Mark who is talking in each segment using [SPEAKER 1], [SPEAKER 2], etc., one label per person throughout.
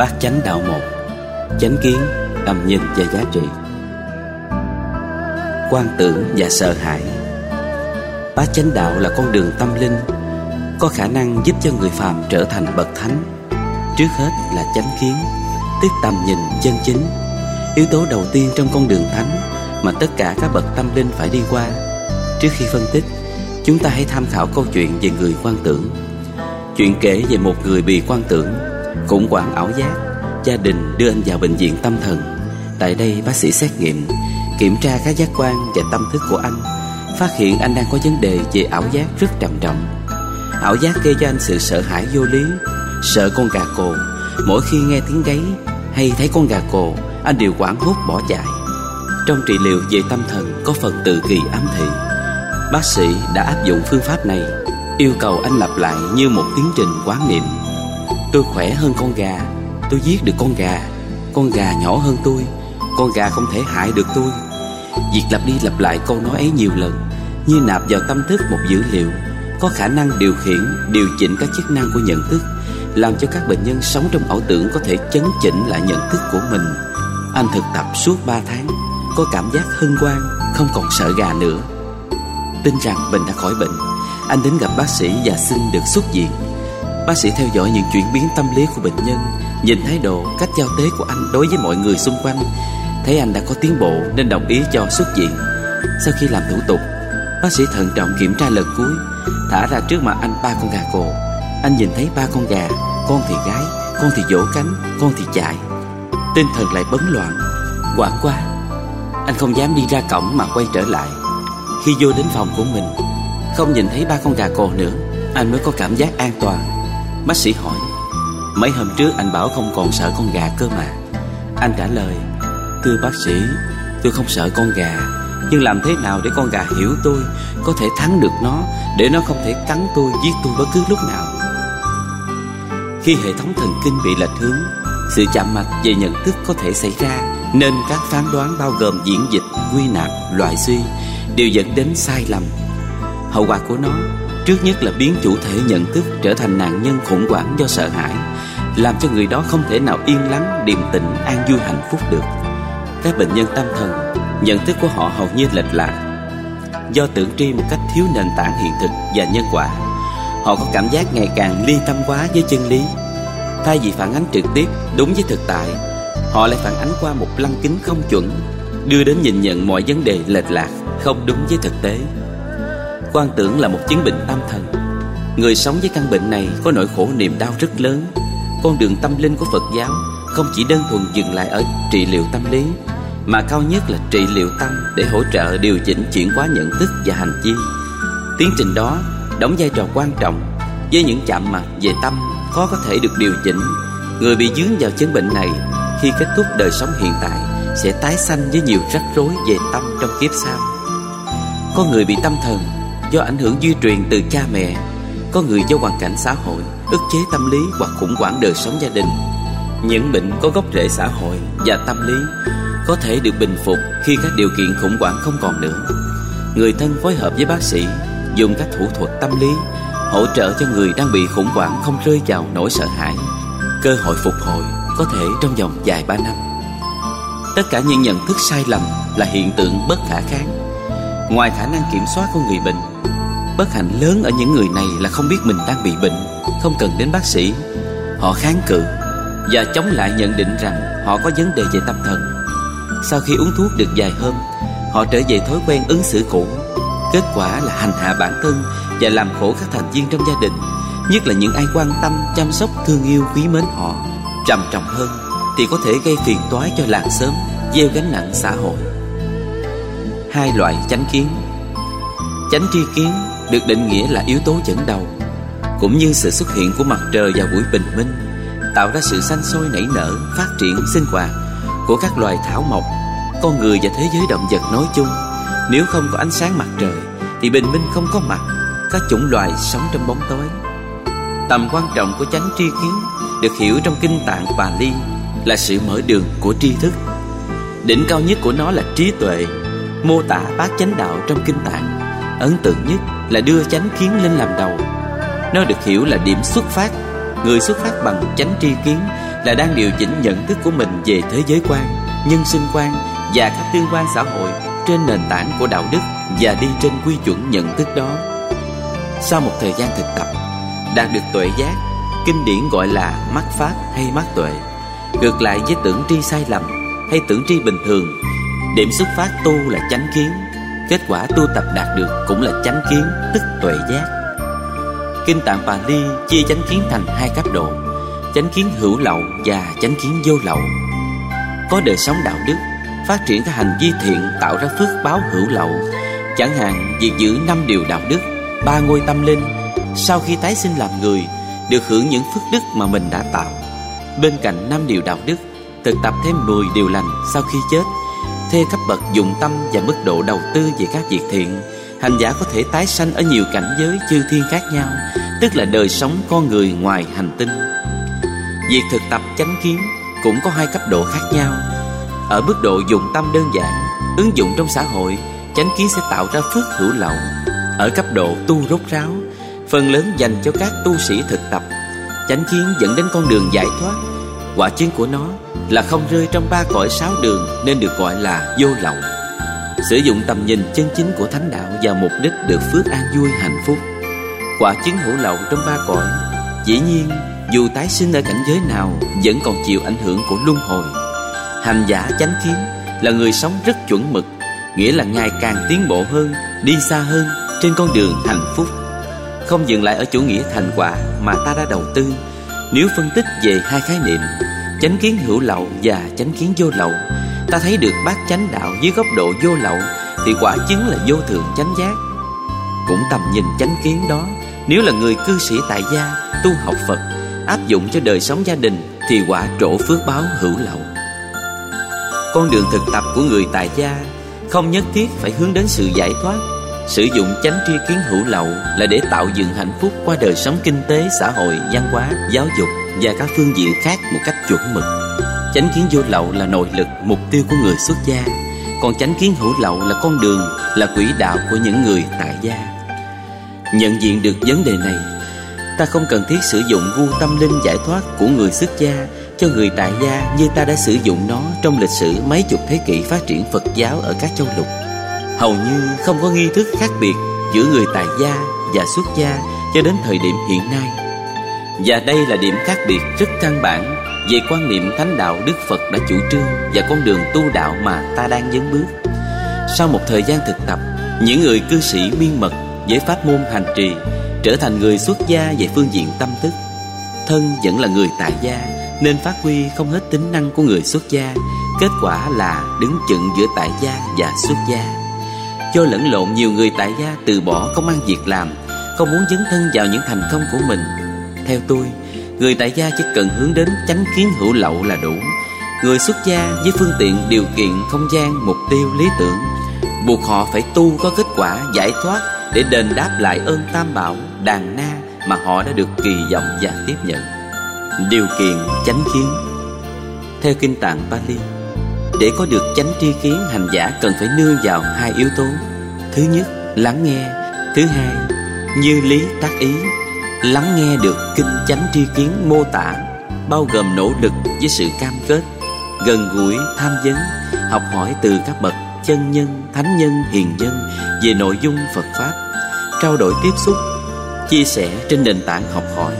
[SPEAKER 1] Bát chánh đạo một. Chánh kiến, tầm nhìn và giá trị. Quan tưởng và sợ hãi. Bát chánh đạo là con đường tâm linh Có khả năng giúp cho người phàm trở thành bậc thánh. Trước hết là chánh kiến Tức tầm nhìn chân chính. Yếu tố đầu tiên trong con đường thánh Mà tất cả các bậc tâm linh phải đi qua. Trước khi phân tích Chúng ta hãy tham khảo câu chuyện về người quan tưởng. Chuyện kể về một người bị quan tưởng. Khủng hoảng ảo giác Gia đình đưa anh vào bệnh viện tâm thần. Tại đây, bác sĩ xét nghiệm, Kiểm tra các giác quan và tâm thức của anh, Phát hiện anh đang có vấn đề về ảo giác rất trầm trọng. Ảo giác gây cho anh sự sợ hãi vô lý, Sợ con gà cồ Mỗi khi nghe tiếng gáy Hay thấy con gà cồ Anh đều quảng hốt bỏ chạy. Trong trị liệu về tâm thần Có phần tự kỳ ám thị, Bác sĩ đã áp dụng phương pháp này, Yêu cầu anh lặp lại như một tiến trình quán niệm Tôi khỏe hơn con gà. Tôi giết được con gà. Con gà nhỏ hơn tôi. Con gà không thể hại được tôi. Việc lặp đi lặp lại câu nói ấy nhiều lần Như nạp vào tâm thức một dữ liệu Có khả năng điều khiển, điều chỉnh các chức năng của nhận thức Làm cho các bệnh nhân sống trong ảo tưởng có thể chấn chỉnh lại nhận thức của mình. Anh thực tập suốt 3 tháng Có cảm giác hân hoan, không còn sợ gà nữa. Tin rằng mình đã khỏi bệnh Anh đến gặp bác sĩ và xin được xuất viện. Bác sĩ theo dõi những chuyển biến tâm lý của bệnh nhân Nhìn thái độ, cách giao tế của anh đối với mọi người xung quanh. Thấy anh đã có tiến bộ nên đồng ý cho xuất viện. Sau khi làm thủ tục Bác sĩ thận trọng kiểm tra lần cuối Thả ra trước mặt anh ba con gà cồ Anh nhìn thấy ba con gà Con thì gái, con thì vỗ cánh, con thì chạy. Tinh thần lại bấn loạn. Quả quá Anh không dám đi ra cổng mà quay trở lại. Khi vô đến phòng của mình Không nhìn thấy ba con gà cồ nữa Anh mới có cảm giác an toàn. Bác sĩ hỏi Mấy hôm trước anh bảo không còn sợ con gà cơ mà. Anh trả lời Thưa bác sĩ Tôi không sợ con gà Nhưng làm thế nào để con gà hiểu tôi Có thể thắng được nó Để nó không thể cắn tôi giết tôi bất cứ lúc nào? Khi hệ thống thần kinh bị lệch hướng Sự chạm mặt về nhận thức có thể xảy ra Nên các phán đoán bao gồm diễn dịch, quy nạp, loại suy Đều dẫn đến sai lầm. Hậu quả của nó Trước nhất là biến chủ thể nhận thức trở thành nạn nhân khủng hoảng do sợ hãi Làm cho người đó không thể nào yên lắng, điềm tĩnh, an vui hạnh phúc được. Các bệnh nhân tâm thần, nhận thức của họ hầu như lệch lạc. Do tưởng tri một cách thiếu nền tảng hiện thực và nhân quả Họ có cảm giác ngày càng ly tâm quá với chân lý. Thay vì phản ánh trực tiếp, đúng với thực tại Họ lại phản ánh qua một lăng kính không chuẩn Đưa đến nhìn nhận mọi vấn đề lệch lạc, không đúng với thực tế. Quan tưởng là một chứng bệnh tâm thần. Người sống với căn bệnh này có nỗi khổ niềm đau rất lớn. Con đường tâm linh của Phật giáo Không chỉ đơn thuần dừng lại ở trị liệu tâm lý, Mà cao nhất là trị liệu tâm Để hỗ trợ điều chỉnh chuyển hóa nhận thức và hành vi. Tiến trình đó đóng vai trò quan trọng Với những chạm mặt về tâm khó có thể được điều chỉnh. Người bị dướng vào chứng bệnh này Khi kết thúc đời sống hiện tại Sẽ tái sanh với nhiều rắc rối về tâm trong kiếp sau. Có người bị tâm thần do ảnh hưởng di truyền từ cha mẹ. Có người do hoàn cảnh xã hội, ức chế tâm lý hoặc khủng hoảng đời sống gia đình. Những bệnh có gốc rễ xã hội và tâm lý có thể được bình phục khi các điều kiện khủng hoảng không còn nữa. Người thân phối hợp với bác sĩ dùng các thủ thuật tâm lý hỗ trợ cho người đang bị khủng hoảng không rơi vào nỗi sợ hãi. Cơ hội phục hồi có thể trong vòng vài ba năm. Tất cả những nhận thức sai lầm là hiện tượng bất khả kháng. Ngoài khả năng kiểm soát của người bệnh Bất hạnh lớn ở những người này là không biết mình đang bị bệnh Không cần đến bác sĩ. Họ kháng cự Và chống lại nhận định rằng họ có vấn đề về tâm thần. Sau khi uống thuốc được vài hôm Họ trở về thói quen ứng xử cũ. Kết quả là hành hạ bản thân Và làm khổ các thành viên trong gia đình Nhất là những ai quan tâm, chăm sóc, thương yêu, quý mến họ. Trầm trọng hơn Thì có thể gây phiền toái cho làng sớm Gieo gánh nặng xã hội. Hai loại chánh kiến. Chánh tri kiến được định nghĩa là yếu tố dẫn đầu, cũng như sự xuất hiện của mặt trời vào buổi bình minh, tạo ra sự xanh sôi nảy nở, phát triển, sinh hoạt của các loài thảo mộc, con người và thế giới động vật nói chung. Nếu không có ánh sáng mặt trời, thì bình minh không có mặt các chủng loài sống trong bóng tối. Tầm quan trọng của chánh tri kiến được hiểu trong kinh tạng Pali là sự mở đường của tri thức. Đỉnh cao nhất của nó là trí tuệ, mô tả bát chánh đạo trong kinh tạng, ấn tượng nhất là đưa chánh kiến lên làm đầu nó được hiểu là điểm xuất phát người xuất phát bằng chánh tri kiến là đang điều chỉnh nhận thức của mình về thế giới quan, nhân sinh quan và các tương quan xã hội trên nền tảng của đạo đức và đi trên quy chuẩn nhận thức đó. Sau một thời gian thực tập, đạt được tuệ giác, kinh điển gọi là mắt pháp hay mắt tuệ. Ngược lại với tưởng tri sai lầm hay tưởng tri bình thường, điểm xuất phát tu là chánh kiến, kết quả tu tập đạt được cũng là chánh kiến, tức tuệ giác. Kinh Tạng Pali chia chánh kiến thành hai cấp độ, chánh kiến hữu lậu và chánh kiến vô lậu. Có đời sống đạo đức, phát triển các hành vi thiện tạo ra phước báo hữu lậu, chẳng hạn việc giữ năm điều đạo đức, ba ngôi tâm linh, sau khi tái sinh làm người, được hưởng những phước đức mà mình đã tạo. Bên cạnh năm điều đạo đức, thực tập thêm 10 điều lành sau khi chết, thê cấp bậc dụng tâm và mức độ đầu tư về các việc thiện, hành giả có thể tái sanh ở nhiều cảnh giới chư thiên khác nhau, tức là đời sống con người ngoài hành tinh. Việc thực tập chánh kiến cũng có hai cấp độ khác nhau. Ở mức độ dụng tâm đơn giản, ứng dụng trong xã hội, chánh kiến sẽ tạo ra phước hữu lậu. Ở cấp độ tu rốt ráo, phần lớn dành cho các tu sĩ thực tập, chánh kiến dẫn đến con đường giải thoát. Quả chứng của nó là không rơi trong ba cõi sáu đường nên được gọi là vô lậu. Sử dụng tầm nhìn chân chính của thánh đạo vào mục đích được phước an vui hạnh phúc. Quả chứng hữu lậu trong ba cõi, dĩ nhiên dù tái sinh ở cảnh giới nào vẫn còn chịu ảnh hưởng của luân hồi. Hành giả chánh kiến là người sống rất chuẩn mực, nghĩa là ngày càng tiến bộ hơn, đi xa hơn trên con đường hạnh phúc. Không dừng lại ở chủ nghĩa thành quả mà ta đã đầu tư. Nếu phân tích về hai khái niệm chánh kiến hữu lậu và chánh kiến vô lậu, ta thấy được bát chánh đạo dưới góc độ vô lậu thì quả chứng là vô thượng chánh giác. Cũng tầm nhìn chánh kiến đó, nếu là người cư sĩ tại gia, tu học Phật áp dụng cho đời sống gia đình thì quả trổ phước báo hữu lậu. Con đường thực tập của người tại gia không nhất thiết phải hướng đến sự giải thoát. Sử dụng chánh tri kiến hữu lậu là để tạo dựng hạnh phúc qua đời sống kinh tế, xã hội, văn hóa, giáo dục và các phương diện khác một cách chuẩn mực. Chánh kiến vô lậu là nội lực, mục tiêu của người xuất gia. Còn chánh kiến hữu lậu là con đường, là quỹ đạo của những người tại gia. Nhận diện được vấn đề này Ta không cần thiết sử dụng gu tâm linh giải thoát của người xuất gia cho người tại gia như ta đã sử dụng nó trong lịch sử mấy chục thế kỷ phát triển Phật giáo ở các châu lục. Hầu như không có nghi thức khác biệt giữa người tại gia và xuất gia cho đến thời điểm hiện nay. Và đây là điểm khác biệt rất căn bản về quan niệm thánh đạo Đức Phật đã chủ trương và con đường tu đạo mà ta đang dấn bước. Sau một thời gian thực tập, những người cư sĩ miên mật với pháp môn hành trì trở thành người xuất gia về phương diện tâm thức thân vẫn là người tại gia nên phát huy không hết tính năng của người xuất gia kết quả là đứng chừng giữa tại gia và xuất gia do lẫn lộn nhiều người tại gia từ bỏ công ăn việc làm, không muốn dấn thân vào những thành công của mình. Theo tôi, người tại gia chỉ cần hướng đến chánh kiến hữu lậu là đủ. Người xuất gia với phương tiện, điều kiện, không gian, mục tiêu, lý tưởng, buộc họ phải tu có kết quả, giải thoát để đền đáp lại ơn tam bảo, đàn na mà họ đã được kỳ vọng và tiếp nhận. Điều kiện chánh kiến. Theo kinh tạng Pali để có được chánh tri kiến, hành giả cần phải nương vào hai yếu tố thứ nhất, lắng nghe thứ hai, như lý tác ý, lắng nghe được kinh chánh tri kiến mô tả, bao gồm nỗ lực với sự cam kết, gần gũi, tham vấn, học hỏi từ các bậc chân nhân, thánh nhân, hiền nhân về nội dung phật pháp, trao đổi tiếp xúc, chia sẻ trên nền tảng học hỏi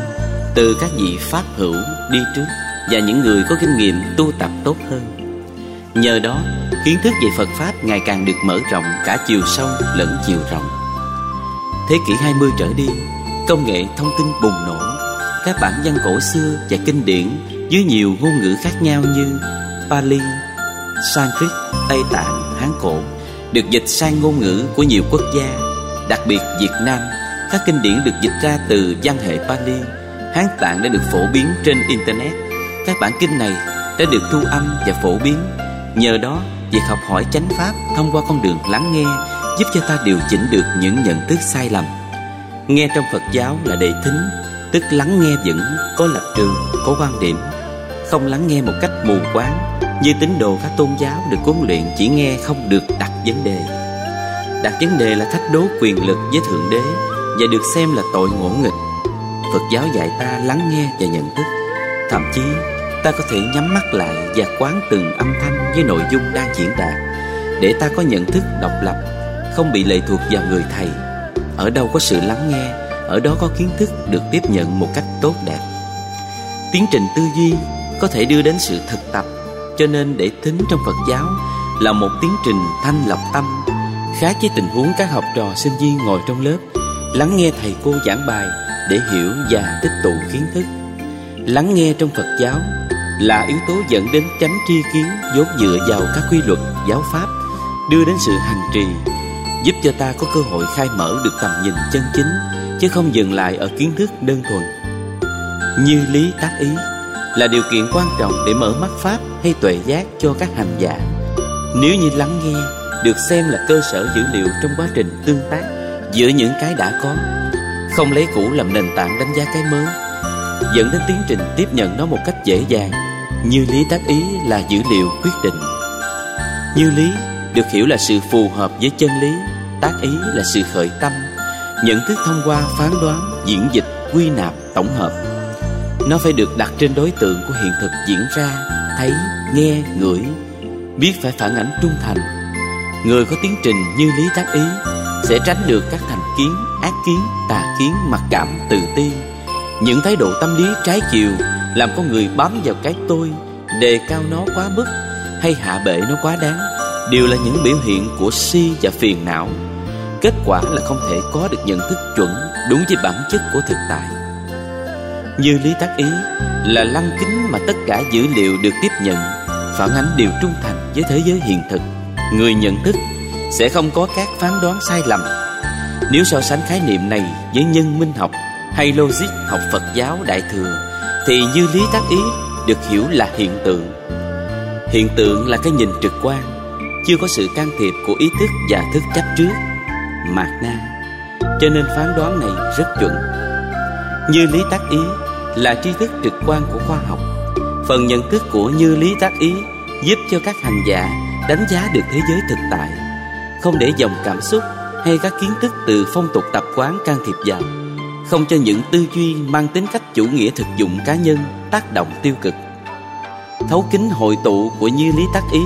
[SPEAKER 1] từ các vị pháp hữu đi trước và những người có kinh nghiệm tu tập tốt hơn. Nhờ đó, kiến thức về Phật Pháp ngày càng được mở rộng cả chiều sâu lẫn chiều rộng. Thế kỷ 20 trở đi, công nghệ thông tin bùng nổ, các bản văn cổ xưa và kinh điển dưới nhiều ngôn ngữ khác nhau như Pali, Sanskrit, Tây Tạng, Hán cổ được dịch sang ngôn ngữ của nhiều quốc gia, đặc biệt Việt Nam. Các kinh điển được dịch ra từ văn hệ Pali Hán Tạng đã được phổ biến trên Internet. Các bản kinh này đã được thu âm và phổ biến Nhờ đó, việc học hỏi chánh pháp thông qua con đường lắng nghe Giúp cho ta điều chỉnh được những nhận thức sai lầm. Nghe trong Phật giáo là để thính Tức lắng nghe vững, có lập trường, có quan điểm. Không lắng nghe một cách mù quáng Như tín đồ các tôn giáo được huấn luyện chỉ nghe không được đặt vấn đề. Đặt vấn đề là thách đố quyền lực với Thượng Đế và được xem là tội ngỗ nghịch. Phật giáo dạy ta lắng nghe và nhận thức, thậm chí ta có thể nhắm mắt lại và quán từng âm thanh với nội dung đang diễn đạt để ta có nhận thức độc lập, không bị lệ thuộc vào người thầy. Ở đâu có sự lắng nghe, ở đó có kiến thức được tiếp nhận một cách tốt đẹp. Tiến trình tư duy có thể đưa đến sự thực tập, cho nên để tính trong Phật giáo là một tiến trình thanh lọc tâm, khác với tình huống các học trò sinh viên ngồi trong lớp lắng nghe thầy cô giảng bài để hiểu và tích tụ kiến thức. Lắng nghe trong Phật giáo là yếu tố dẫn đến chánh tri kiến vốn dựa vào các quy luật, giáo pháp, đưa đến sự hành trì, giúp cho ta có cơ hội khai mở được tầm nhìn chân chính, chứ không dừng lại ở kiến thức đơn thuần. Như lý tác ý là điều kiện quan trọng để mở mắt pháp hay tuệ giác cho các hành giả. Nếu như lắng nghe, được xem là cơ sở dữ liệu trong quá trình tương tác giữa những cái đã có, không lấy cũ làm nền tảng đánh giá cái mới, dẫn đến tiến trình tiếp nhận nó một cách dễ dàng như lý tác ý là dữ liệu quyết định. Như lý được hiểu là sự phù hợp với chân lý, tác ý là sự khởi tâm. Nhận thức thông qua phán đoán, diễn dịch, quy nạp, tổng hợp. Nó phải được đặt trên đối tượng của hiện thực diễn ra, thấy, nghe, ngửi. Biết phải phản ảnh trung thành. Người có tiến trình như lý tác ý sẽ tránh được các thành kiến, ác kiến, tà kiến, mặc cảm, tự ti những thái độ tâm lý trái chiều làm con người bám vào cái tôi, đề cao nó quá mức hay hạ bệ nó quá đáng đều là những biểu hiện của si và phiền não. Kết quả là không thể có được nhận thức chuẩn đúng với bản chất của thực tại. Như lý tác ý là lăng kính mà tất cả dữ liệu được tiếp nhận, phản ánh điều trung thành với thế giới hiện thực. Người nhận thức sẽ không có các phán đoán sai lầm. Nếu so sánh khái niệm này với nhân minh học hay logic học Phật giáo Đại thừa thì như lý tác ý được hiểu là hiện tượng. Hiện tượng là cái nhìn trực quan, chưa có sự can thiệp của ý thức và thức chấp trước. Mạt na, cho nên phán đoán này rất chuẩn. Như lý tác ý là tri thức trực quan của khoa học. Phần nhận thức của như lý tác ý giúp cho các hành giả đánh giá được thế giới thực tại, không để dòng cảm xúc hay các kiến thức từ phong tục tập quán can thiệp vào không cho những tư duy mang tính cách chủ nghĩa thực dụng cá nhân tác động tiêu cực. Thấu kính hội tụ của như lý tác ý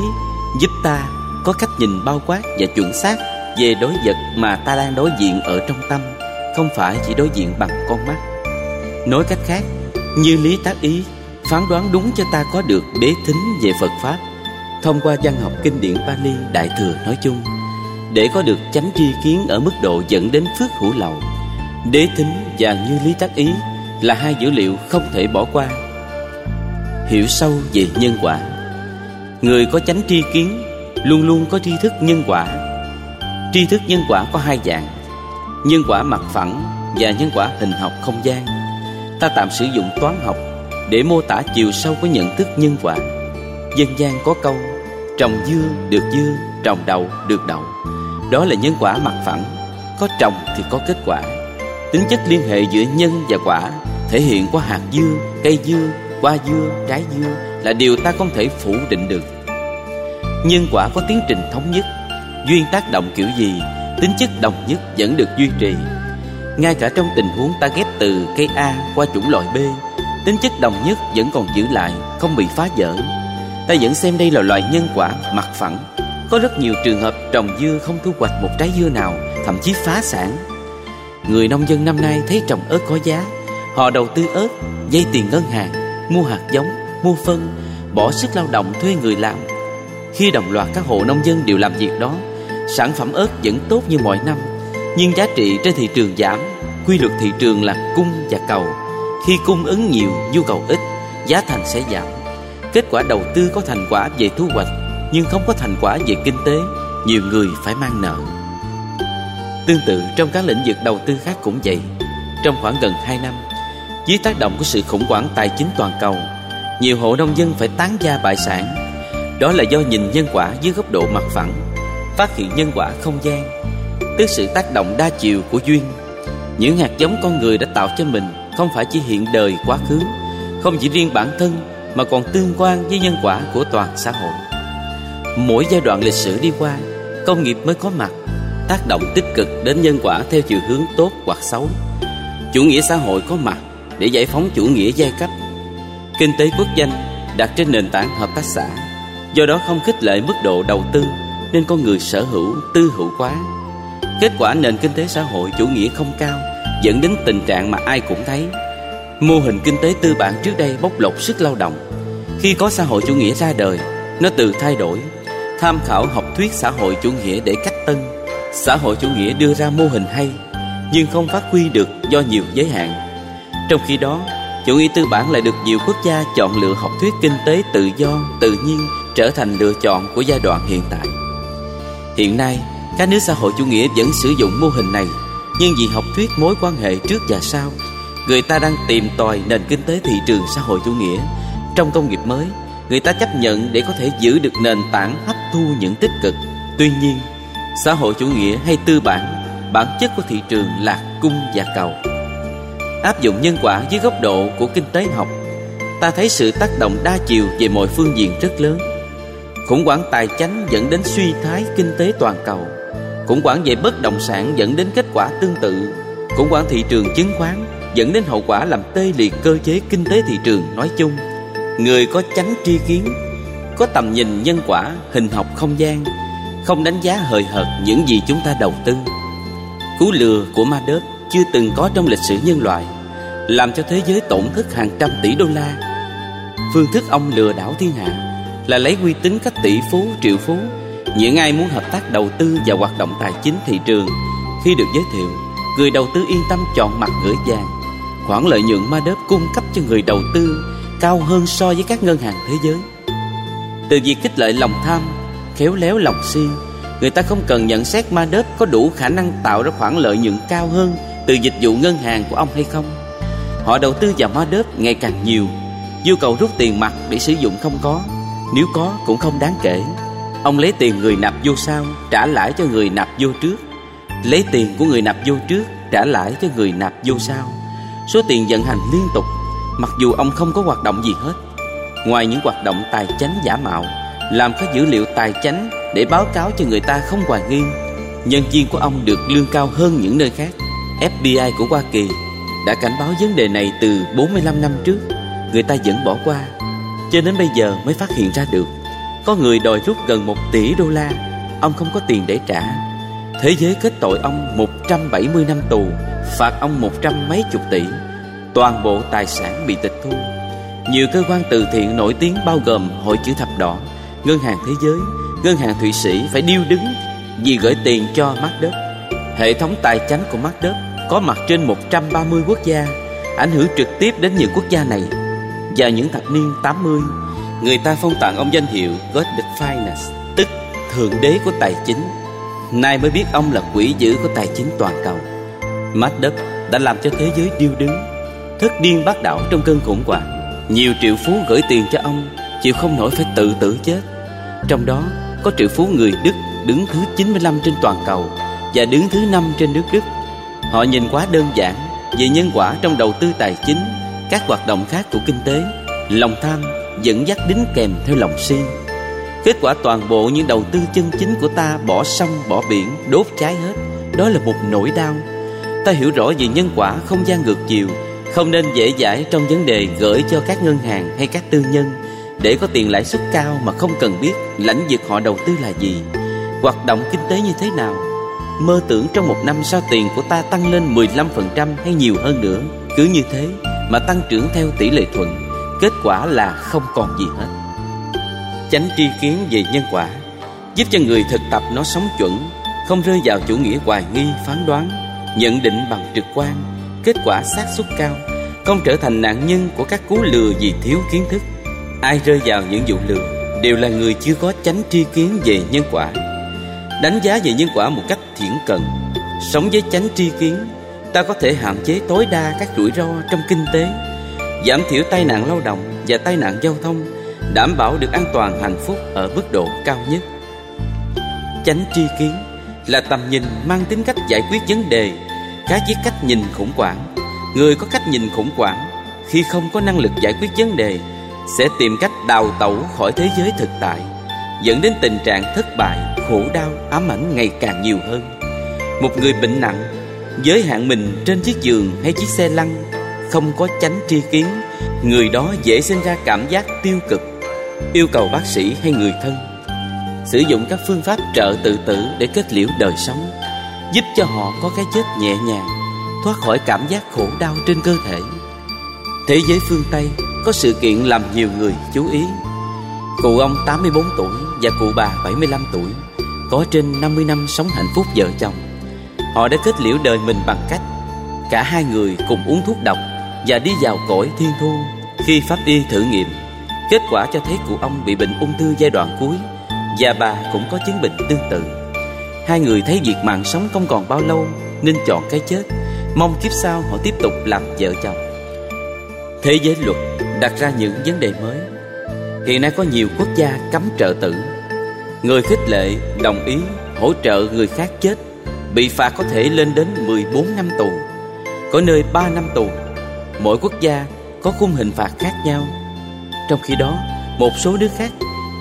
[SPEAKER 1] giúp ta có cách nhìn bao quát và chuẩn xác về đối vật mà ta đang đối diện ở trong tâm, không phải chỉ đối diện bằng con mắt. Nói cách khác, như lý tác ý phán đoán đúng cho ta có được đế thính về phật pháp thông qua văn học kinh điển Pali Đại thừa nói chung, để có được chánh tri kiến ở mức độ dẫn đến phước hữu lậu. Đế thính và như lý tác ý là hai dữ liệu không thể bỏ qua. Hiểu sâu về nhân quả Người có chánh tri kiến luôn luôn có tri thức nhân quả. Tri thức nhân quả có hai dạng, nhân quả mặt phẳng và nhân quả hình học không gian. Ta tạm sử dụng toán học để mô tả chiều sâu của nhận thức nhân quả. Dân gian có câu trồng dưa được dưa, trồng đậu được đậu. Đó là nhân quả mặt phẳng, có trồng thì có kết quả. Tính chất liên hệ giữa nhân và quả thể hiện qua hạt dưa, cây dưa, hoa dưa, trái dưa là điều ta không thể phủ định được. Nhân quả có tiến trình thống nhất, duyên tác động kiểu gì, tính chất đồng nhất vẫn được duy trì. Ngay cả trong tình huống ta ghép từ cây A qua chủng loại B, tính chất đồng nhất vẫn còn giữ lại, không bị phá vỡ. Ta vẫn xem đây là loại nhân quả mặt phẳng. Có rất nhiều trường hợp trồng dưa không thu hoạch một trái dưa nào, thậm chí phá sản Người nông dân năm nay thấy trồng ớt có giá. Họ đầu tư ớt, dây tiền ngân hàng Mua hạt giống, mua phân Bỏ sức lao động thuê người làm. Khi đồng loạt các hộ nông dân đều làm việc đó Sản phẩm ớt vẫn tốt như mọi năm Nhưng giá trị trên thị trường giảm Quy luật thị trường là cung và cầu. Khi cung ứng nhiều, nhu cầu ít Giá thành sẽ giảm. Kết quả đầu tư có thành quả về thu hoạch Nhưng không có thành quả về kinh tế Nhiều người phải mang nợ. Tương tự, trong các lĩnh vực đầu tư khác cũng vậy. Trong khoảng gần 2 năm, Dưới tác động của sự khủng hoảng tài chính toàn cầu, Nhiều hộ nông dân phải tán gia bại sản. Đó là do nhìn nhân quả dưới góc độ mặt phẳng, Phát hiện nhân quả không gian. Tức sự tác động đa chiều của duyên. Những hạt giống con người đã tạo cho mình Không phải chỉ hiện đời quá khứ, Không chỉ riêng bản thân Mà còn tương quan với nhân quả của toàn xã hội. Mỗi giai đoạn lịch sử đi qua, Công nghiệp mới có mặt tác động tích cực đến nhân quả theo chiều hướng tốt hoặc xấu. Chủ nghĩa xã hội có mặt để giải phóng chủ nghĩa giai cấp. Kinh tế quốc danh đặt trên nền tảng hợp tác xã. Do đó không khích lệ mức độ đầu tư Nên con người sở hữu, tư hữu quá. Kết quả nền kinh tế xã hội chủ nghĩa không cao Dẫn đến tình trạng mà ai cũng thấy. Mô hình kinh tế tư bản trước đây bóc lột sức lao động. Khi có xã hội chủ nghĩa ra đời Nó tự thay đổi. Tham khảo học thuyết xã hội chủ nghĩa để cách tân. Xã hội chủ nghĩa đưa ra mô hình hay Nhưng không phát huy được do nhiều giới hạn Trong khi đó Chủ nghĩa tư bản lại được nhiều quốc gia chọn lựa học thuyết kinh tế tự do, tự nhiên trở thành lựa chọn của giai đoạn hiện tại. Hiện nay, các nước xã hội chủ nghĩa vẫn sử dụng mô hình này, nhưng vì học thuyết mối quan hệ trước và sau, người ta đang tìm tòi nền kinh tế thị trường xã hội chủ nghĩa. Trong công nghiệp mới, người ta chấp nhận để có thể giữ được nền tảng hấp thu những tích cực. Tuy nhiên, xã hội chủ nghĩa hay tư bản, bản chất của thị trường là cung và cầu. Áp dụng nhân quả dưới góc độ của kinh tế học, ta thấy sự tác động đa chiều về mọi phương diện rất lớn. Khủng hoảng tài chánh dẫn đến suy thái kinh tế toàn cầu. Khủng hoảng về bất động sản dẫn đến kết quả tương tự. Khủng hoảng thị trường chứng khoán dẫn đến hậu quả làm tê liệt cơ chế kinh tế thị trường nói chung. Người có chánh tri kiến Có tầm nhìn nhân quả, hình học không gian không đánh giá hời hợt những gì chúng ta đầu tư. Cú lừa của ma đớp chưa từng có trong lịch sử nhân loại, Làm cho thế giới tổn thất hàng trăm tỷ đô la. Phương thức ông lừa đảo thiên hạ là lấy uy tín các tỷ phú, triệu phú, những ai muốn hợp tác đầu tư và hoạt động tài chính thị trường. Khi được giới thiệu, người đầu tư yên tâm chọn mặt gửi vàng. Khoản lợi nhuận ma đớp cung cấp cho người đầu tư cao hơn so với các ngân hàng thế giới. Từ việc kích lợi lòng tham khéo léo lọc xiên người ta không cần nhận xét ma đớp có đủ khả năng tạo ra khoản lợi nhuận cao hơn từ dịch vụ ngân hàng của ông hay không. Họ đầu tư vào ma đớp ngày càng nhiều, nhu cầu rút tiền mặt để sử dụng không có, nếu có cũng không đáng kể. Ông lấy tiền người nạp vô sau, Trả lãi cho người nạp vô trước. Lấy tiền của người nạp vô trước, Trả lãi cho người nạp vô sau. Số tiền vận hành liên tục, Mặc dù ông không có hoạt động gì hết. Ngoài những hoạt động tài chánh giả mạo làm các dữ liệu tài chánh Để báo cáo cho người ta không hoài nghi. Nhân viên của ông được lương cao hơn những nơi khác. FBI của Hoa Kỳ đã cảnh báo vấn đề này từ 45 năm trước. Người ta vẫn bỏ qua. Cho đến bây giờ mới phát hiện ra được. Có người đòi rút gần một tỷ đô la. Ông không có tiền để trả. Thế giới kết tội ông 170 năm tù, Phạt ông một trăm mấy chục tỷ. Toàn bộ tài sản bị tịch thu. Nhiều cơ quan từ thiện nổi tiếng bao gồm Hội chữ thập đỏ Ngân hàng Thế giới, Ngân hàng Thụy Sĩ phải điêu đứng Vì gửi tiền cho mắt đất Hệ thống tài chính của mắt đất Có mặt trên 130 quốc gia, Ảnh hưởng trực tiếp đến những quốc gia này. Vào những thập niên 80 Người ta phong tặng ông danh hiệu God the Finance Tức Thượng Đế của Tài chính. Nay mới biết ông là quỷ dữ của tài chính toàn cầu. Mắt đất đã làm cho thế giới điêu đứng, Thất điên bác đảo trong cơn khủng hoảng. Nhiều triệu phú gửi tiền cho ông, Chịu không nổi phải tự tử chết. Trong đó, có triệu phú người Đức đứng thứ 95 trên toàn cầu Và đứng thứ 5 trên nước Đức. Họ nhìn quá đơn giản Về nhân quả trong đầu tư tài chính, các hoạt động khác của kinh tế, lòng tham dẫn dắt đính kèm theo lòng si. Kết quả toàn bộ những đầu tư chân chính của ta bỏ sông, bỏ biển, đốt cháy hết, đó là một nỗi đau. Ta hiểu rõ về nhân quả không gian ngược chiều, không nên dễ dãi trong vấn đề gửi cho các ngân hàng hay các tư nhân để có tiền lãi suất cao mà không cần biết lãnh vực họ đầu tư là gì, hoạt động kinh tế như thế nào, mơ tưởng trong một năm sao tiền của ta tăng lên 15% hay nhiều hơn nữa. Cứ như thế mà tăng trưởng theo tỷ lệ thuận, kết quả là không còn gì hết. Chánh tri kiến về nhân quả, giúp cho người thực tập nó sống chuẩn, không rơi vào chủ nghĩa hoài nghi, phán đoán, nhận định bằng trực quan, kết quả xác suất cao, không trở thành nạn nhân của các cú lừa vì thiếu kiến thức ai rơi vào những vụ lừa đều là người chưa có chánh tri kiến về nhân quả. Đánh giá về nhân quả một cách thiển cận, sống với chánh tri kiến, ta có thể hạn chế tối đa các rủi ro trong kinh tế, giảm thiểu tai nạn lao động và tai nạn giao thông, đảm bảo được an toàn hạnh phúc ở mức độ cao nhất. Chánh tri kiến là tầm nhìn mang tính cách giải quyết vấn đề khác với cách nhìn khủng hoảng. Người có cách nhìn khủng hoảng khi không có năng lực giải quyết vấn đề sẽ tìm cách đào tẩu khỏi thế giới thực tại, dẫn đến tình trạng thất bại, khổ đau, ám ảnh ngày càng nhiều hơn. Một người bệnh nặng, giới hạn mình trên chiếc giường hay chiếc xe lăn, không có chánh tri kiến, Người đó dễ sinh ra cảm giác tiêu cực, Yêu cầu bác sĩ hay người thân. Sử dụng các phương pháp trợ tự tử để kết liễu đời sống, Giúp cho họ có cái chết nhẹ nhàng, Thoát khỏi cảm giác khổ đau trên cơ thể. Thế giới phương Tây có sự kiện làm nhiều người chú ý. Cụ ông 84 tuổi và cụ bà 75 tuổi Có trên 50 năm sống hạnh phúc vợ chồng. Họ đã kết liễu đời mình bằng cách Cả hai người cùng uống thuốc độc Và đi vào cõi thiên thu Khi pháp y thử nghiệm. Kết quả cho thấy cụ ông bị bệnh ung thư giai đoạn cuối Và bà cũng có chứng bệnh tương tự. Hai người thấy việc mạng sống không còn bao lâu Nên chọn cái chết, Mong kiếp sau họ tiếp tục làm vợ chồng. Thế giới luật đặt ra những vấn đề mới. Hiện nay có nhiều quốc gia cấm trợ tử. Người khích lệ, đồng ý, hỗ trợ người khác chết Bị phạt có thể lên đến 14 năm tù Có nơi 3 năm tù. Mỗi quốc gia có khung hình phạt khác nhau. Trong khi đó, một số nước khác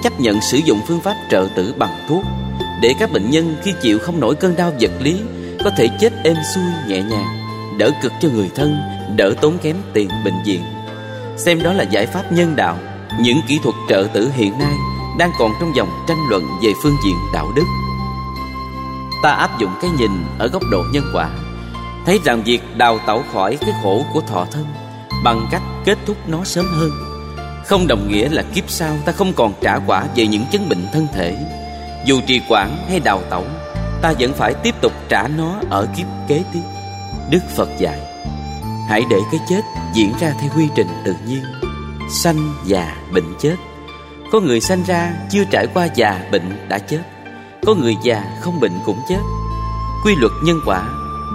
[SPEAKER 1] chấp nhận sử dụng phương pháp trợ tử bằng thuốc Để các bệnh nhân khi chịu không nổi cơn đau vật lý Có thể chết êm xuôi nhẹ nhàng Đỡ cực cho người thân, đỡ tốn kém tiền bệnh viện. Xem đó là giải pháp nhân đạo, Những kỹ thuật trợ tử hiện nay Đang còn trong dòng tranh luận về phương diện đạo đức. Ta áp dụng cái nhìn ở góc độ nhân quả, Thấy rằng việc đào tẩu khỏi cái khổ của thọ thân Bằng cách kết thúc nó sớm hơn, Không đồng nghĩa là kiếp sau ta không còn trả quả về những chứng bệnh thân thể. Dù trì quản hay đào tẩu, Ta vẫn phải tiếp tục trả nó ở kiếp kế tiếp. Đức Phật dạy Hãy để cái chết diễn ra theo quy trình tự nhiên. Sanh, già, bệnh chết. Có người sanh ra chưa trải qua già, bệnh đã chết. Có người già không bệnh cũng chết. Quy luật nhân quả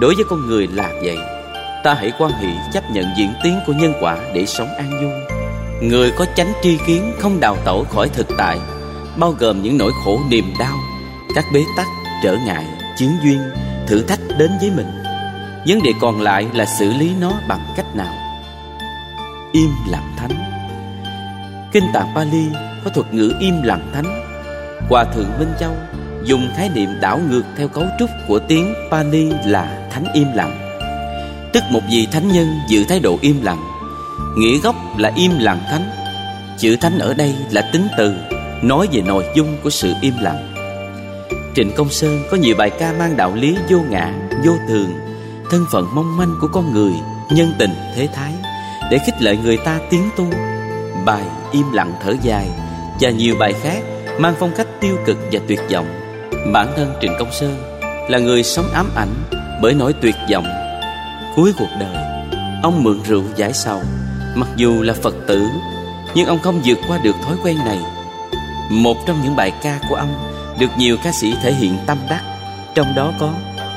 [SPEAKER 1] đối với con người là vậy. Ta hãy quan hệ chấp nhận diễn tiến của nhân quả để sống an vui. Người có chánh tri kiến không đào tẩu khỏi thực tại Bao gồm những nỗi khổ niềm đau Các bế tắc, trở ngại, chiến duyên, thử thách đến với mình. Vấn đề còn lại là xử lý nó bằng cách nào? Im lặng thánh. Kinh tạng Pali có thuật ngữ im lặng thánh. Hòa thượng Minh Châu dùng khái niệm đảo ngược theo cấu trúc của tiếng Pali là thánh im lặng. Tức một vị thánh nhân giữ thái độ im lặng. Nghĩa gốc là im lặng thánh. Chữ thánh ở đây là tính từ Nói về nội dung của sự im lặng. Trịnh Công Sơn có nhiều bài ca mang đạo lý vô ngã, vô thường thân phận mong manh của con người, nhân tình, thế thái, để khích lệ người ta tiến tu. Bài im lặng thở dài và nhiều bài khác mang phong cách tiêu cực và tuyệt vọng. Bản thân trịnh công sơn là người sống ám ảnh bởi nỗi tuyệt vọng cuối cuộc đời. Ông mượn rượu giải sầu, mặc dù là phật tử, nhưng ông không vượt qua được thói quen này. Một trong những bài ca của ông được nhiều ca sĩ thể hiện tâm đắc, trong đó có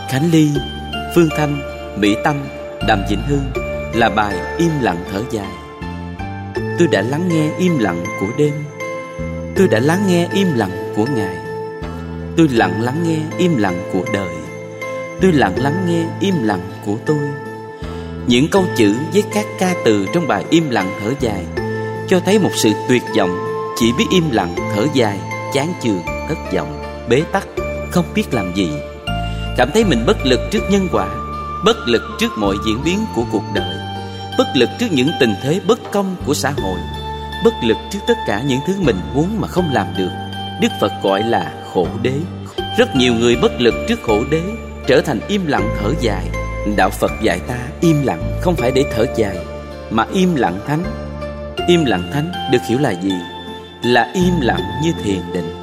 [SPEAKER 1] khánh ly Phương Thanh, Mỹ Tâm, Đàm Vĩnh Hương là bài Im lặng thở dài. Tôi đã lắng nghe im lặng của đêm. Tôi đã lắng nghe im lặng của ngày. Tôi lặng lắng nghe im lặng của đời. Tôi lặng lắng nghe im lặng của tôi. Những câu chữ với các ca từ trong bài im lặng thở dài cho thấy một sự tuyệt vọng chỉ biết im lặng thở dài chán chường thất vọng bế tắc không biết làm gì Cảm thấy mình bất lực trước nhân quả, Bất lực trước mọi diễn biến của cuộc đời, Bất lực trước những tình thế bất công của xã hội, Bất lực trước tất cả những thứ mình muốn mà không làm được. Đức Phật gọi là khổ đế. Rất nhiều người bất lực trước khổ đế, Trở thành im lặng thở dài. Đạo Phật dạy ta, im lặng không phải để thở dài, Mà im lặng thánh. Im lặng thánh được hiểu là gì? Là im lặng như thiền định.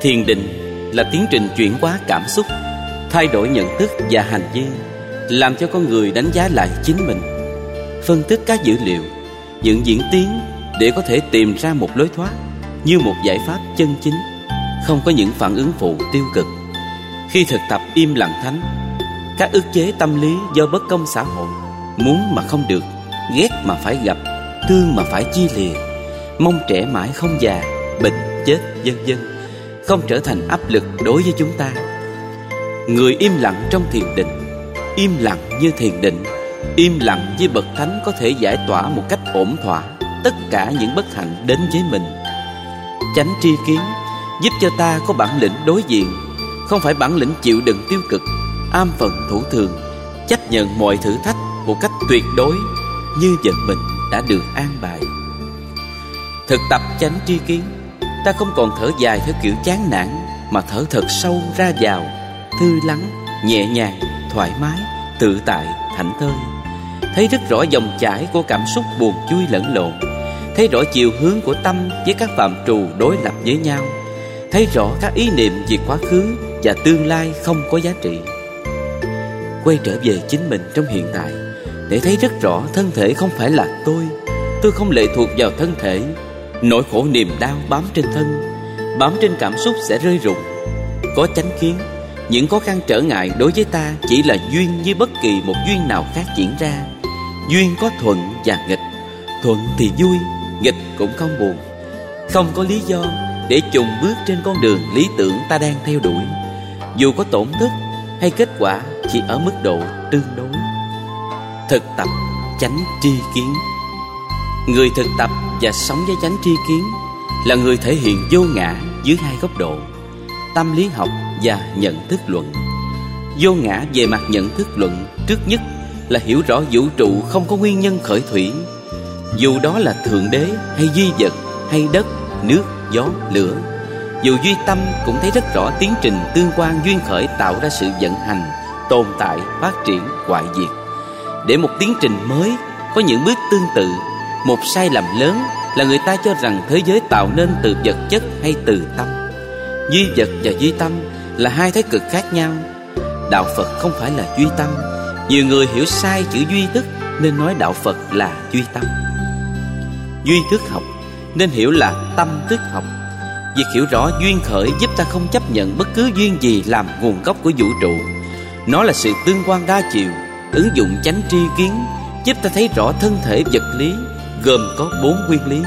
[SPEAKER 1] Thiền định là tiến trình chuyển hóa cảm xúc thay đổi nhận thức và hành vi, làm cho con người đánh giá lại chính mình, phân tích các dữ liệu, những diễn tiến để có thể tìm ra một lối thoát như một giải pháp chân chính, không có những phản ứng phụ tiêu cực. Khi thực tập im lặng thánh, các ức chế tâm lý do bất công xã hội, muốn mà không được, ghét mà phải gặp, thương mà phải chia lìa, mong trẻ mãi không già, bệnh, chết, vân vân, không trở thành áp lực đối với chúng ta. Người im lặng trong thiền định. Im lặng như thiền định. Im lặng với bậc thánh có thể giải tỏa một cách ổn thỏa Tất cả những bất hạnh đến với mình. Chánh tri kiến Giúp cho ta có bản lĩnh đối diện. Không phải bản lĩnh chịu đựng tiêu cực, Am phần thủ thường, Chấp nhận mọi thử thách một cách tuyệt đối Như vận mình đã được an bài. Thực tập chánh tri kiến, Ta không còn thở dài theo kiểu chán nản Mà thở thật sâu ra vào. Thư lắng, nhẹ nhàng, thoải mái, tự tại, thảnh thơi. Thấy rất rõ dòng chảy của cảm xúc buồn vui lẫn lộn. Thấy rõ chiều hướng của tâm với các phạm trù đối lập với nhau. Thấy rõ các ý niệm về quá khứ và tương lai không có giá trị. Quay trở về chính mình trong hiện tại Để thấy rất rõ thân thể không phải là tôi. Tôi không lệ thuộc vào thân thể. Nỗi khổ niềm đau bám trên thân. Bám trên cảm xúc sẽ rơi rụng. Có chánh kiến những khó khăn trở ngại đối với ta Chỉ là duyên như bất kỳ một duyên nào khác diễn ra. Duyên có thuận và nghịch. Thuận thì vui, Nghịch cũng không buồn. Không có lý do để chùng bước trên con đường lý tưởng ta đang theo đuổi. Dù có tổn thất hay kết quả chỉ ở mức độ tương đối. Thực tập chánh tri kiến. Người thực tập và sống với chánh tri kiến Là người thể hiện vô ngã dưới hai góc độ. Tâm lý học và nhận thức luận. Vô ngã về mặt nhận thức luận Trước nhất là hiểu rõ vũ trụ không có nguyên nhân khởi thủy. Dù đó là Thượng Đế hay duy vật hay đất, nước, gió, lửa Dù duy tâm cũng thấy rất rõ tiến trình tương quan duyên khởi tạo ra sự vận hành Tồn tại, phát triển, hoại diệt. Để một tiến trình mới có những bước tương tự Một sai lầm lớn là người ta cho rằng thế giới tạo nên từ vật chất hay từ tâm. Duy vật và duy tâm là hai thái cực khác nhau. Đạo Phật không phải là duy tâm. Nhiều người hiểu sai chữ duy thức Nên nói đạo Phật là duy tâm. Duy thức học Nên hiểu là tâm thức học. Việc hiểu rõ duyên khởi giúp ta không chấp nhận bất cứ duyên gì làm nguồn gốc của vũ trụ. Nó là sự tương quan đa chiều, Ứng dụng chánh tri kiến, Giúp ta thấy rõ thân thể vật lý, Gồm có bốn nguyên lý.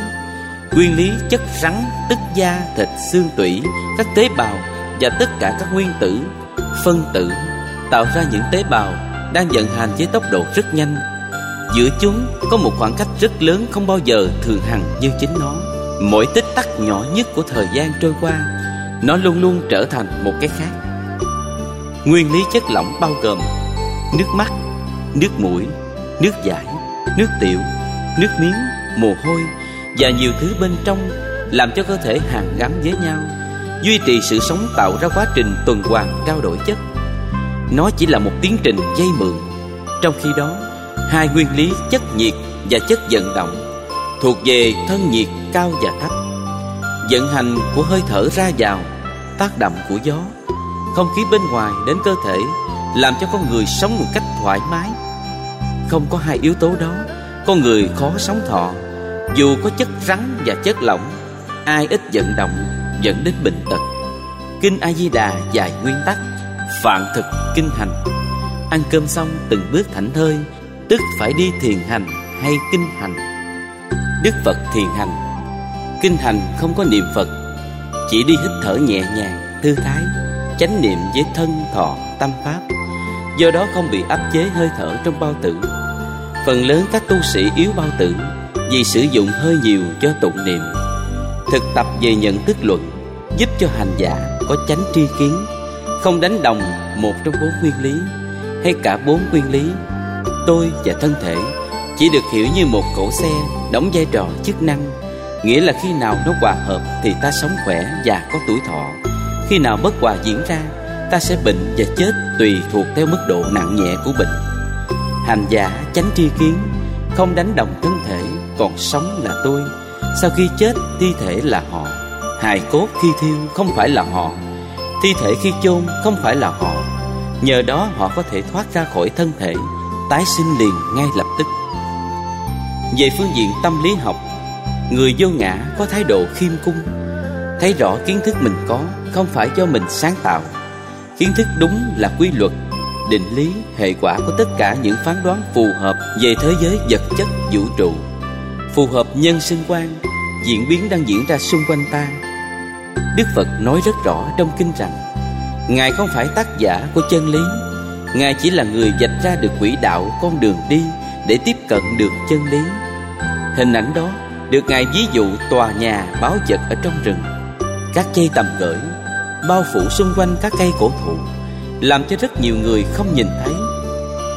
[SPEAKER 1] Nguyên lý chất rắn, tức da, thịt, xương tủy Các tế bào và tất cả các nguyên tử Phân tử Tạo ra những tế bào đang vận hành với tốc độ rất nhanh. Giữa chúng có một khoảng cách rất lớn không bao giờ thường hằng như chính nó. Mỗi tích tắc nhỏ nhất của thời gian trôi qua Nó luôn luôn trở thành một cái khác. Nguyên lý chất lỏng bao gồm Nước mắt, nước mũi, nước giải, nước tiểu, nước miếng, mồ hôi và nhiều thứ bên trong làm cho cơ thể hàn gắn với nhau, Duy trì sự sống tạo ra quá trình tuần hoàn trao đổi chất. Nó chỉ là một tiến trình dây mượn. Trong khi đó, Hai nguyên lý chất nhiệt và chất vận động Thuộc về thân nhiệt cao và thấp. Vận hành của hơi thở ra vào, Tác động của gió, Không khí bên ngoài đến cơ thể, Làm cho con người sống một cách thoải mái. Không có hai yếu tố đó, Con người khó sống thọ. Dù có chất rắn và chất lỏng Ai ít vận động dẫn đến bệnh tật. Kinh A-di-đà dài nguyên tắc Phạn thực kinh hành. Ăn cơm xong từng bước thảnh thơi Tức phải đi thiền hành hay kinh hành. Đức Phật thiền hành. Kinh hành không có niệm Phật Chỉ đi hít thở nhẹ nhàng, thư thái Chánh niệm với thân, thọ, tâm pháp. Do đó không bị áp chế hơi thở trong bao tử. Phần lớn các tu sĩ yếu bao tử vì sử dụng hơi nhiều cho tụng niệm. Thực tập về nhận thức luận Giúp cho hành giả có chánh tri kiến, Không đánh đồng một trong bốn nguyên lý, Hay cả bốn nguyên lý, Tôi và thân thể, Chỉ được hiểu như một cỗ xe Đóng vai trò chức năng. Nghĩa là khi nào nó hòa hợp Thì ta sống khỏe và có tuổi thọ. Khi nào bất hòa diễn ra, Ta sẽ bệnh và chết Tùy thuộc theo mức độ nặng nhẹ của bệnh. Hành giả chánh tri kiến, Không đánh đồng thân còn sống là tôi. Sau khi chết thi thể là họ. Hài cốt khi thiêu không phải là họ. Thi thể khi chôn không phải là họ. Nhờ đó họ có thể thoát ra khỏi thân thể Tái sinh liền ngay lập tức. Về phương diện tâm lý học Người vô ngã có thái độ khiêm cung. Thấy rõ kiến thức mình có Không phải do mình sáng tạo. Kiến thức đúng là quy luật Định lý, hệ quả của tất cả những phán đoán phù hợp Về thế giới vật chất vũ trụ. Phù hợp nhân sinh quan, Diễn biến đang diễn ra xung quanh ta. Đức Phật nói rất rõ trong kinh rằng, Ngài không phải tác giả của chân lý, Ngài chỉ là người dạch ra được quỹ đạo con đường đi Để tiếp cận được chân lý. Hình ảnh đó được Ngài ví dụ tòa nhà báo vật ở trong rừng. Các cây tầm gửi Bao phủ xung quanh các cây cổ thụ, Làm cho rất nhiều người không nhìn thấy.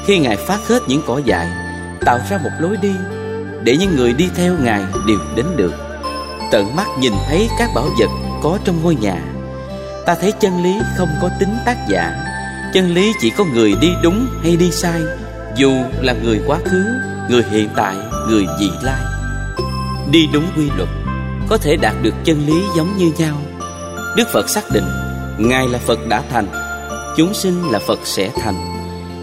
[SPEAKER 1] Khi Ngài phát hết những cỏ dại, Tạo ra một lối đi để những người đi theo Ngài đều đến được. Tận mắt nhìn thấy các bảo vật có trong ngôi nhà. Ta thấy chân lý không có tính tác giả. Chân lý chỉ có người đi đúng hay đi sai. Dù là người quá khứ, người hiện tại, người vị lai. Đi đúng quy luật Có thể đạt được chân lý giống như nhau. Đức Phật xác định Ngài là Phật đã thành Chúng sinh là Phật sẽ thành.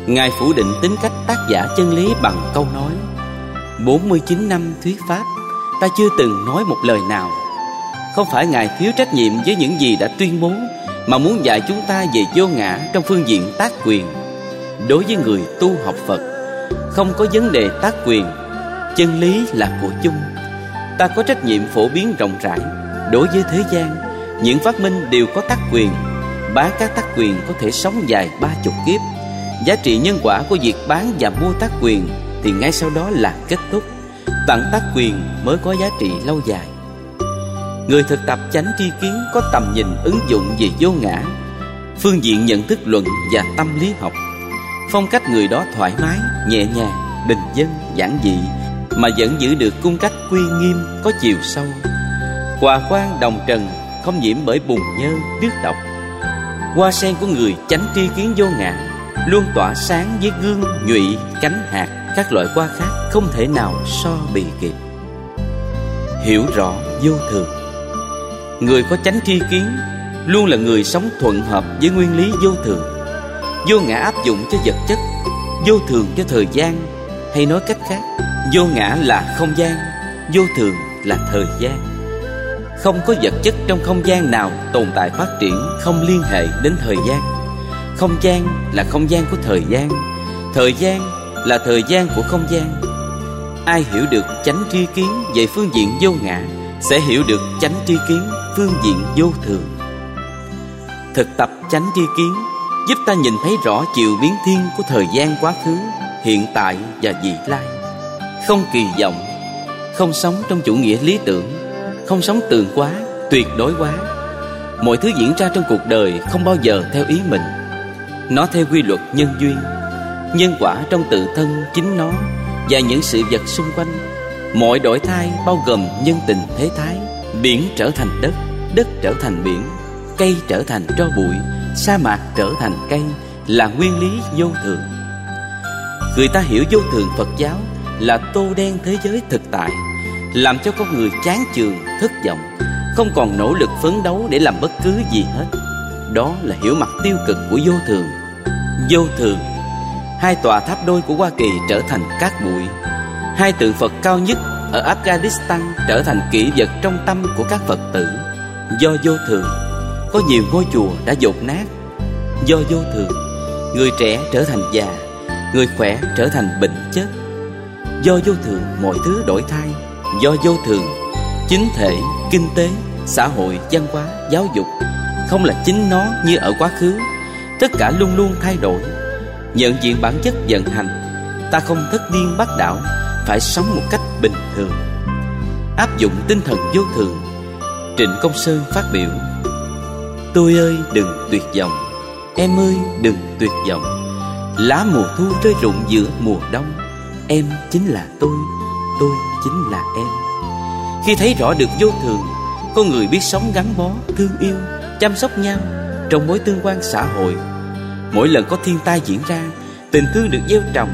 [SPEAKER 1] Ngài phủ định tính cách tác giả chân lý bằng câu nói 49 năm thuyết pháp, Ta chưa từng nói một lời nào. Không phải Ngài thiếu trách nhiệm với những gì đã tuyên bố, Mà muốn dạy chúng ta về vô ngã trong phương diện tác quyền. Đối với người tu học Phật, Không có vấn đề tác quyền, Chân lý là của chung Ta có trách nhiệm phổ biến rộng rãi. Đối với thế gian, Những phát minh đều có tác quyền. Bán các tác quyền có thể sống dài ba chục kiếp. Giá trị nhân quả của việc bán và mua tác quyền thì ngay sau đó là kết thúc. Tặng tác quyền mới có giá trị lâu dài. Người thực tập chánh tri kiến có tầm nhìn ứng dụng về vô ngã Phương diện nhận thức luận và tâm lý học. Phong cách người đó thoải mái, nhẹ nhàng, bình dân, giản dị Mà vẫn giữ được cung cách quy nghiêm, có chiều sâu. Hòa quan đồng trần không nhiễm bởi bùn nhơ, nước độc. Hoa sen của người chánh tri kiến vô ngã Luôn tỏa sáng với gương, nhụy, cánh hạt. Các loại hoa khác không thể nào so bì kịp. Hiểu rõ vô thường. Người có chánh tri kiến Luôn là người sống thuận hợp với nguyên lý vô thường. Vô ngã áp dụng cho vật chất, Vô thường cho thời gian, Hay nói cách khác, Vô ngã là không gian, Vô thường là thời gian. Không có vật chất trong không gian nào tồn tại phát triển Không liên hệ đến thời gian. Không gian là không gian của thời gian. Thời gian là thời gian của không gian. Ai hiểu được chánh tri kiến về phương diện vô ngã Sẽ hiểu được chánh tri kiến phương diện vô thường. Thực tập chánh tri kiến Giúp ta nhìn thấy rõ chiều biến thiên của thời gian quá khứ Hiện tại và vị lai. Không kỳ vọng Không sống trong chủ nghĩa lý tưởng Không sống tường quá, tuyệt đối quá. Mọi thứ diễn ra trong cuộc đời không bao giờ theo ý mình. Nó theo quy luật nhân duyên Nhân quả trong tự thân chính nó Và những sự vật xung quanh. Mọi đổi thay bao gồm nhân tình thế thái. Biển trở thành đất Đất trở thành biển Cây trở thành tro bụi Sa mạc trở thành cây Là nguyên lý vô thường. Người ta hiểu vô thường Phật giáo Là tô đen thế giới thực tại Làm cho con người chán chường, thất vọng Không còn nỗ lực phấn đấu để làm bất cứ gì hết. Đó là hiểu mặt tiêu cực của vô thường. Vô thường Hai tòa tháp đôi của Hoa Kỳ trở thành cát bụi. Hai tượng Phật cao nhất ở Afghanistan trở thành kỷ vật trong tâm của các Phật tử. Do vô thường Có nhiều ngôi chùa đã dột nát. Do vô thường Người trẻ trở thành già Người khỏe trở thành bệnh chết. Do vô thường mọi thứ đổi thay. Do vô thường Chính thể, kinh tế, xã hội, văn hóa, giáo dục Không là chính nó như ở quá khứ. Tất cả luôn luôn thay đổi. Nhận diện bản chất vận hành. Ta không thất điên bắt đảo Phải sống một cách bình thường. Áp dụng tinh thần vô thường Trịnh Công Sơn phát biểu Tôi ơi đừng tuyệt vọng. Em ơi đừng tuyệt vọng. Lá mùa thu rơi rụng giữa mùa đông. Em chính là tôi Tôi chính là em. Khi thấy rõ được vô thường Con người biết sống gắn bó, thương yêu Chăm sóc nhau Trong mối tương quan xã hội. Mỗi lần có thiên tai diễn ra, Tình thương được gieo trồng.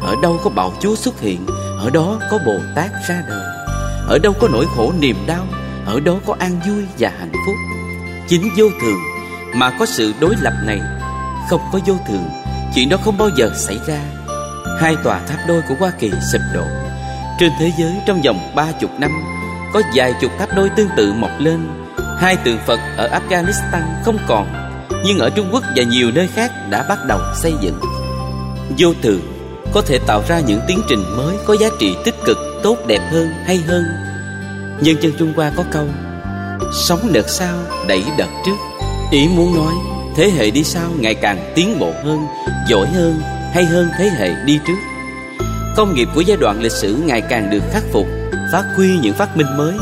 [SPEAKER 1] Ở đâu có bạo chúa xuất hiện, Ở đó có Bồ Tát ra đời. Ở đâu có nỗi khổ niềm đau, Ở đó có an vui và hạnh phúc. Chính vô thường Mà có sự đối lập này, Không có vô thường, Chuyện đó không bao giờ xảy ra. Hai tòa tháp đôi của Hoa Kỳ sụp đổ. Trên thế giới trong vòng ba chục năm, Có vài chục tháp đôi tương tự mọc lên. Hai tượng Phật ở Afghanistan không còn. Nhưng ở Trung Quốc và nhiều nơi khác đã bắt đầu xây dựng. Vô thường có thể tạo ra những tiến trình mới có giá trị tích cực, tốt đẹp hơn, hay hơn. Nhân dân Trung Hoa có câu Sống đợt sau đẩy đợt trước. Ý muốn nói thế hệ đi sau ngày càng tiến bộ hơn, giỏi hơn, hay hơn thế hệ đi trước. Công nghiệp của giai đoạn lịch sử ngày càng được khắc phục Phát huy những phát minh mới.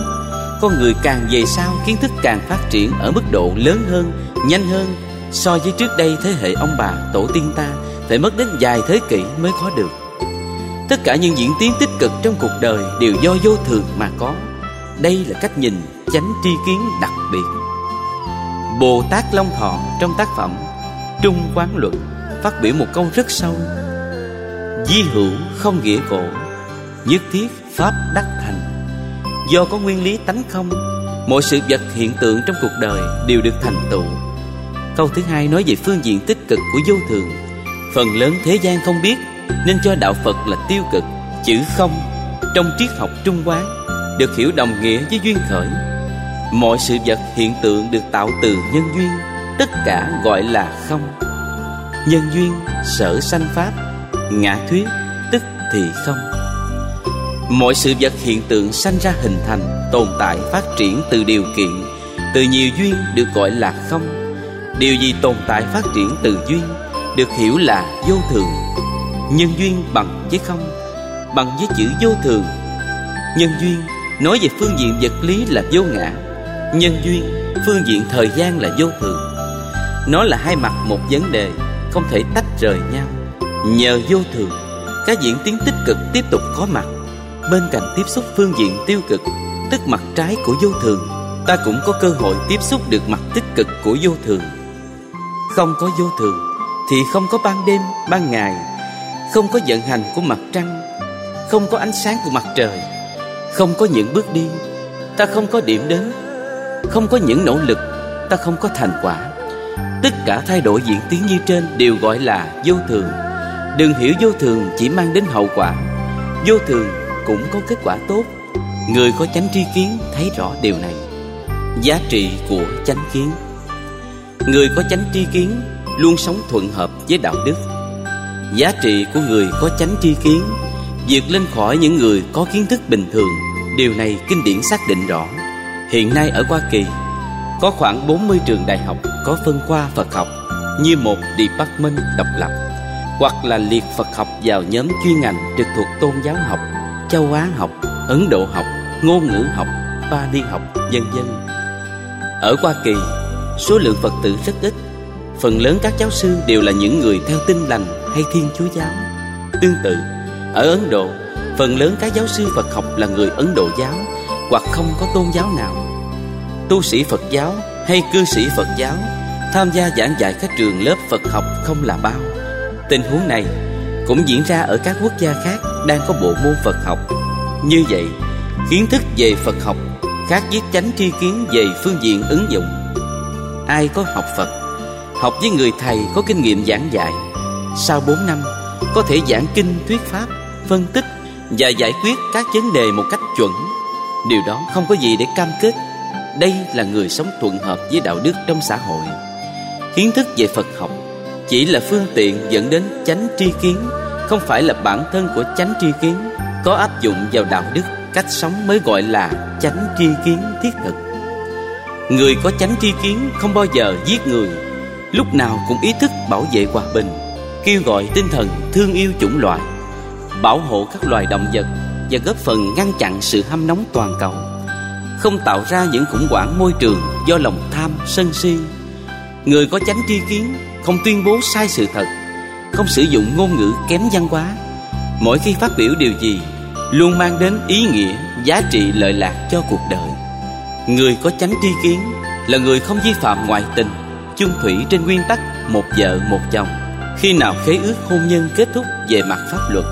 [SPEAKER 1] Con người càng về sau kiến thức càng phát triển ở mức độ lớn hơn, nhanh hơn So với trước đây thế hệ ông bà, tổ tiên ta Phải mất đến vài thế kỷ mới có được. Tất cả những diễn tiến tích cực trong cuộc đời Đều do vô thường mà có. Đây là cách nhìn chánh tri kiến đặc biệt. Bồ Tát Long Thọ trong tác phẩm Trung Quán Luận Phát biểu một câu rất sâu. Di hữu không nghĩa cổ Nhất thiết Pháp đắc thành. Do có nguyên lý tánh không Mọi sự vật hiện tượng trong cuộc đời Đều được thành tựu. Câu thứ hai nói về phương diện tích cực của vô thường. Phần lớn thế gian không biết, Nên cho đạo Phật là tiêu cực, Chữ không, Trong triết học Trung hoa Được hiểu đồng nghĩa với duyên khởi. Mọi sự vật hiện tượng được tạo từ nhân duyên, Tất cả gọi là không. Nhân duyên, sở sanh pháp, Ngã thuyết, tức thì không. Mọi sự vật hiện tượng sanh ra hình thành, Tồn tại, phát triển từ điều kiện, Từ nhiều duyên được gọi là không. Điều gì tồn tại phát triển từ duyên Được hiểu là vô thường. Nhân duyên bằng với không, Bằng với chữ vô thường. Nhân duyên nói về phương diện vật lý là vô ngã, Nhân duyên phương diện thời gian là vô thường. Nó là hai mặt một vấn đề, Không thể tách rời nhau. Nhờ vô thường, Các diễn tiến tích cực tiếp tục có mặt. Bên cạnh tiếp xúc phương diện tiêu cực, Tức mặt trái của vô thường, Ta cũng có cơ hội tiếp xúc được mặt tích cực của vô thường. Không có vô thường Thì không có ban đêm, ban ngày. Không có vận hành của mặt trăng Không có ánh sáng của mặt trời. Không có những bước đi Ta không có điểm đến. Không có những nỗ lực Ta không có thành quả. Tất cả thay đổi diễn tiến như trên Đều gọi là vô thường. Đừng hiểu vô thường chỉ mang đến hậu quả. Vô thường cũng có kết quả tốt. Người có chánh tri kiến thấy rõ điều này. Giá trị của chánh kiến. Người có chánh tri kiến Luôn sống thuận hợp với đạo đức. Giá trị của người có chánh tri kiến vượt lên khỏi những người có kiến thức bình thường. Điều này kinh điển xác định rõ. Hiện nay ở Hoa Kỳ Có khoảng 40 trường đại học có phân khoa Phật học Như một department độc lập Hoặc là liệt Phật học vào nhóm chuyên ngành trực thuộc tôn giáo học châu Á học, Ấn Độ học, ngôn ngữ học, ba Pali học, vân vân. Ở Hoa Kỳ, số lượng Phật tử rất ít. Phần lớn các giáo sư đều là những người theo tin lành hay Thiên Chúa giáo. Tương tự, ở Ấn Độ, phần lớn các giáo sư Phật học là người Ấn Độ giáo hoặc không có tôn giáo nào. Tu sĩ Phật giáo hay cư sĩ Phật giáo tham gia giảng dạy các trường lớp Phật học không là bao. Tình huống này cũng diễn ra ở các quốc gia khác đang có bộ môn Phật học. Như vậy, kiến thức về Phật học khác với chánh tri kiến về phương diện ứng dụng. Ai có học Phật, học với người thầy có kinh nghiệm giảng dạy, sau 4 năm có thể giảng kinh thuyết pháp, phân tích và giải quyết các vấn đề một cách chuẩn. Điều đó không có gì để cam kết. Đây là người sống thuận hợp với đạo đức trong xã hội. Kiến thức về Phật học chỉ là phương tiện dẫn đến chánh tri kiến không phải là bản thân của chánh tri kiến có áp dụng vào đạo đức cách sống mới gọi là chánh tri kiến thiết thực người có chánh tri kiến không bao giờ giết người. Lúc nào cũng ý thức bảo vệ hòa bình, kêu gọi tinh thần thương yêu chủng loại, bảo hộ các loài động vật và góp phần ngăn chặn sự hâm nóng toàn cầu. Không tạo ra những khủng hoảng môi trường do lòng tham sân si. Người có chánh tri kiến không tuyên bố sai sự thật, không sử dụng ngôn ngữ kém văn hóa. Mỗi khi phát biểu điều gì, luôn mang đến ý nghĩa, giá trị lợi lạc cho cuộc đời người có chánh tri kiến là người không vi phạm ngoại tình. Chung thủy trên nguyên tắc, một vợ, một chồng. Khi nào khế ước hôn nhân kết thúc về mặt pháp luật,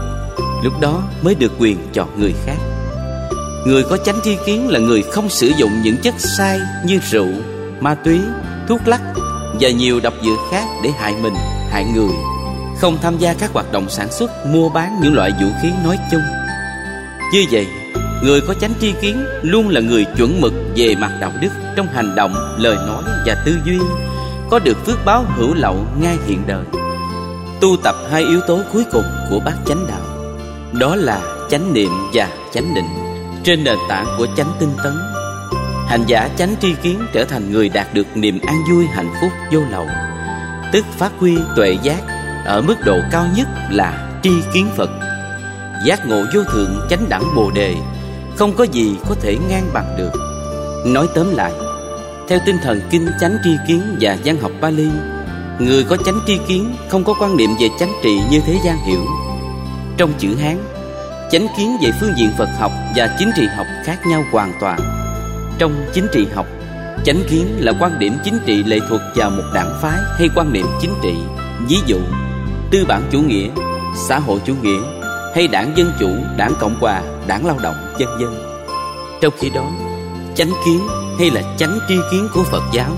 [SPEAKER 1] lúc đó mới được quyền chọn người khác. Người có chánh tri kiến là người không sử dụng những chất sai như rượu, ma túy, thuốc lắc và nhiều độc dược khác để hại mình, hại người. Không tham gia các hoạt động sản xuất, mua bán những loại vũ khí nói chung. Như vậy người có chánh tri kiến luôn là người chuẩn mực về mặt đạo đức trong hành động, lời nói và tư duy. Có được phước báo hữu lậu ngay hiện đời. Tu tập hai yếu tố cuối cùng của bát chánh đạo. Đó là chánh niệm và chánh định trên nền tảng của chánh tinh tấn. Hành giả chánh tri kiến trở thành người đạt được niềm an vui, hạnh phúc, vô lậu. Tức phát huy tuệ giác ở mức độ cao nhất là tri kiến Phật. Giác ngộ vô thượng, chánh đẳng bồ đề. Không có gì có thể ngang bằng được. Nói tóm lại Theo tinh thần kinh chánh tri kiến và văn học Pali Người có chánh tri kiến không có quan niệm về chánh trị như thế gian hiểu. Trong chữ Hán Chánh kiến về phương diện Phật học và chính trị học khác nhau hoàn toàn. Trong chính trị học Chánh kiến là quan điểm chính trị lệ thuộc vào một đảng phái hay quan niệm chính trị. Ví dụ, tư bản chủ nghĩa, xã hội chủ nghĩa Hay đảng Dân Chủ, đảng Cộng Hòa, đảng Lao động, vân dân. Trong khi đó, chánh kiến hay là chánh tri kiến của Phật giáo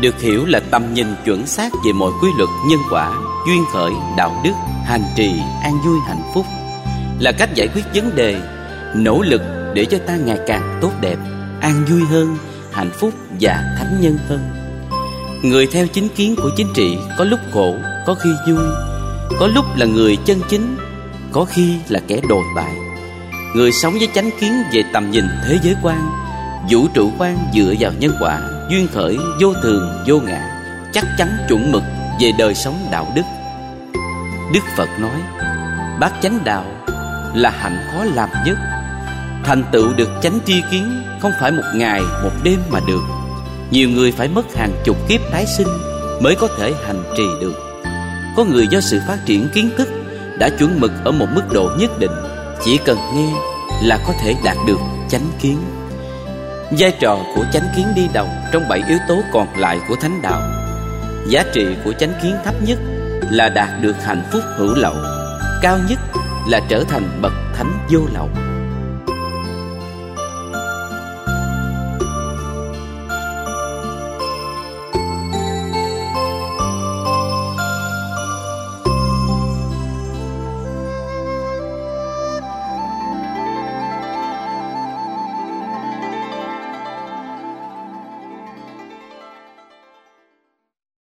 [SPEAKER 1] Được hiểu là tầm nhìn chuẩn xác về mọi quy luật nhân quả, duyên khởi, đạo đức, hành trì, an vui hạnh phúc Là cách giải quyết vấn đề, nỗ lực để cho ta ngày càng tốt đẹp, an vui hơn hạnh phúc và thánh nhân hơn Người theo chính kiến của chính trị có lúc khổ, có khi vui Có lúc là người chân chính, có khi là kẻ đồi bại Người sống với chánh kiến về tầm nhìn thế giới quan. Vũ trụ quan dựa vào nhân quả, duyên khởi, vô thường, vô ngã. Chắc chắn chuẩn mực về đời sống đạo đức. Đức Phật nói Bác chánh đạo là hạnh khó làm nhất. Thành tựu được chánh tri kiến Không phải một ngày một đêm mà được. Nhiều người phải mất hàng chục kiếp tái sinh Mới có thể hành trì được. Có người do sự phát triển kiến thức Đã chuẩn mực ở một mức độ nhất định chỉ cần nghe là có thể đạt được chánh kiến. Vai trò của chánh kiến đi đầu Trong bảy yếu tố còn lại của thánh đạo. Giá trị của chánh kiến thấp nhất Là đạt được hạnh phúc hữu lậu, Cao nhất là trở thành bậc thánh vô lậu.